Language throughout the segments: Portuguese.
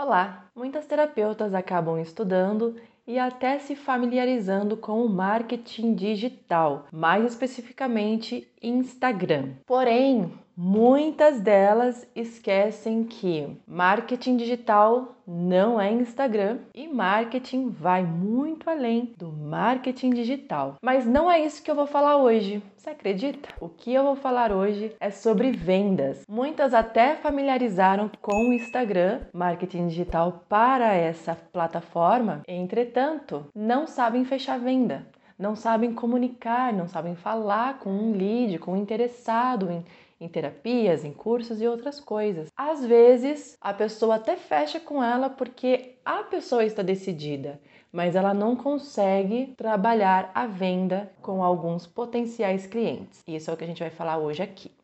Olá! Muitas terapeutas acabam estudando e até se familiarizando com o marketing digital, mais especificamente Instagram. Porém, muitas delas esquecem que marketing digital não é Instagram e marketing vai muito além do marketing digital. Mas não é isso que eu vou falar hoje. Você acredita? O que eu vou falar hoje é sobre vendas. Muitas até familiarizaram com o Instagram, marketing digital para essa plataforma, entretanto, não sabem fechar venda não sabem comunicar, não sabem falar com um lead, com um interessado em, em terapias, em cursos e outras coisas. Às vezes, a pessoa até fecha com ela porque a pessoa está decidida, mas ela não consegue trabalhar a venda com alguns potenciais clientes. Isso é o que a gente vai falar hoje aqui.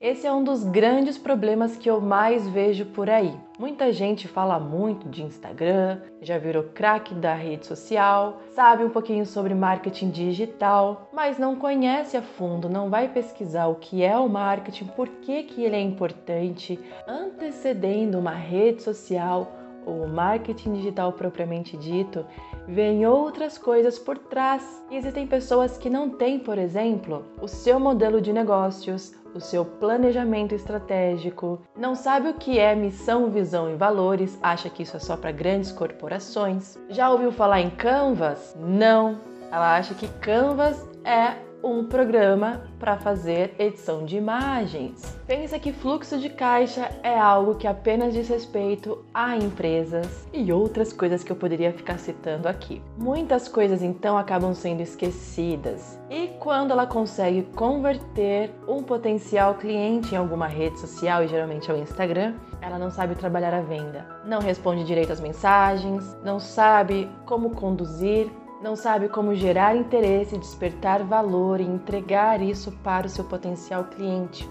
Esse é um dos grandes problemas que eu mais vejo por aí. Muita gente fala muito de Instagram, já virou craque da rede social, sabe um pouquinho sobre marketing digital, mas não conhece a fundo, não vai pesquisar o que é o marketing, por que, que ele é importante, antecedendo uma rede social o marketing digital propriamente dito, vem outras coisas por trás. E existem pessoas que não têm, por exemplo, o seu modelo de negócios, o seu planejamento estratégico, não sabe o que é missão, visão e valores, acha que isso é só para grandes corporações. Já ouviu falar em Canvas? Não. Ela acha que Canvas é um programa para fazer edição de imagens. Pensa que fluxo de caixa é algo que apenas diz respeito a empresas e outras coisas que eu poderia ficar citando aqui. Muitas coisas então acabam sendo esquecidas. E quando ela consegue converter um potencial cliente em alguma rede social, e geralmente é o Instagram, ela não sabe trabalhar a venda, não responde direito às mensagens, não sabe como conduzir não sabe como gerar interesse, despertar valor e entregar isso para o seu potencial cliente.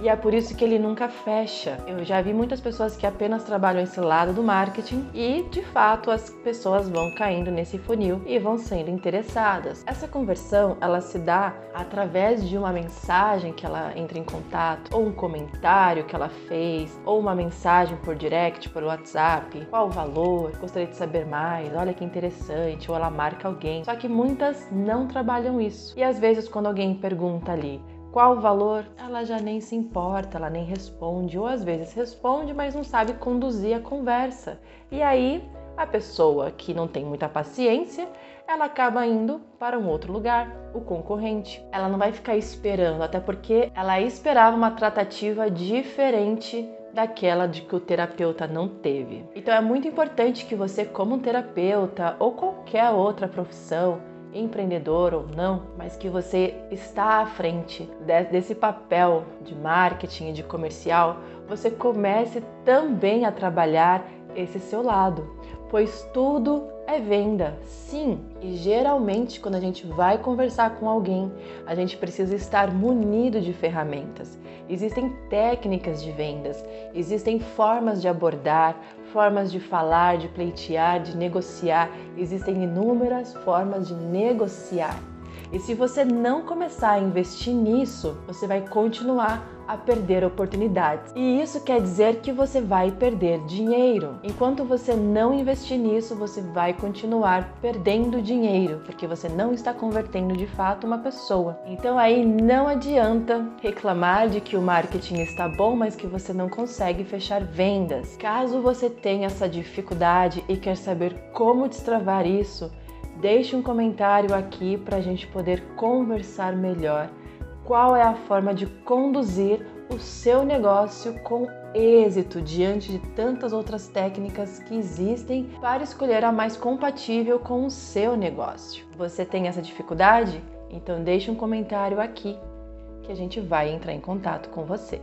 E é por isso que ele nunca fecha. Eu já vi muitas pessoas que apenas trabalham esse lado do marketing e, de fato, as pessoas vão caindo nesse funil e vão sendo interessadas. Essa conversão, ela se dá através de uma mensagem que ela entra em contato, ou um comentário que ela fez, ou uma mensagem por direct, por WhatsApp. Qual o valor? Gostaria de saber mais. Olha que interessante. Ou ela marca alguém. Só que muitas não trabalham isso. E às vezes quando alguém pergunta ali, qual o valor, ela já nem se importa, ela nem responde, ou às vezes responde, mas não sabe conduzir a conversa. E aí a pessoa que não tem muita paciência, ela acaba indo para um outro lugar, o concorrente. Ela não vai ficar esperando, até porque ela esperava uma tratativa diferente daquela de que o terapeuta não teve. Então é muito importante que você, como um terapeuta ou qualquer outra profissão, empreendedor ou não, mas que você está à frente desse papel de marketing e de comercial, você comece também a trabalhar esse seu lado, pois tudo é venda, sim. E geralmente, quando a gente vai conversar com alguém, a gente precisa estar munido de ferramentas. Existem técnicas de vendas, existem formas de abordar, formas de falar, de pleitear, de negociar. Existem inúmeras formas de negociar. E se você não começar a investir nisso, você vai continuar a perder oportunidades. E isso quer dizer que você vai perder dinheiro. Enquanto você não investir nisso, você vai continuar perdendo dinheiro, porque você não está convertendo de fato uma pessoa. Então aí não adianta reclamar de que o marketing está bom, mas que você não consegue fechar vendas. Caso você tenha essa dificuldade e quer saber como destravar isso, deixe um comentário aqui para a gente poder conversar melhor qual é a forma de conduzir o seu negócio com êxito diante de tantas outras técnicas que existem para escolher a mais compatível com o seu negócio. Você tem essa dificuldade? Então deixe um comentário aqui que a gente vai entrar em contato com você.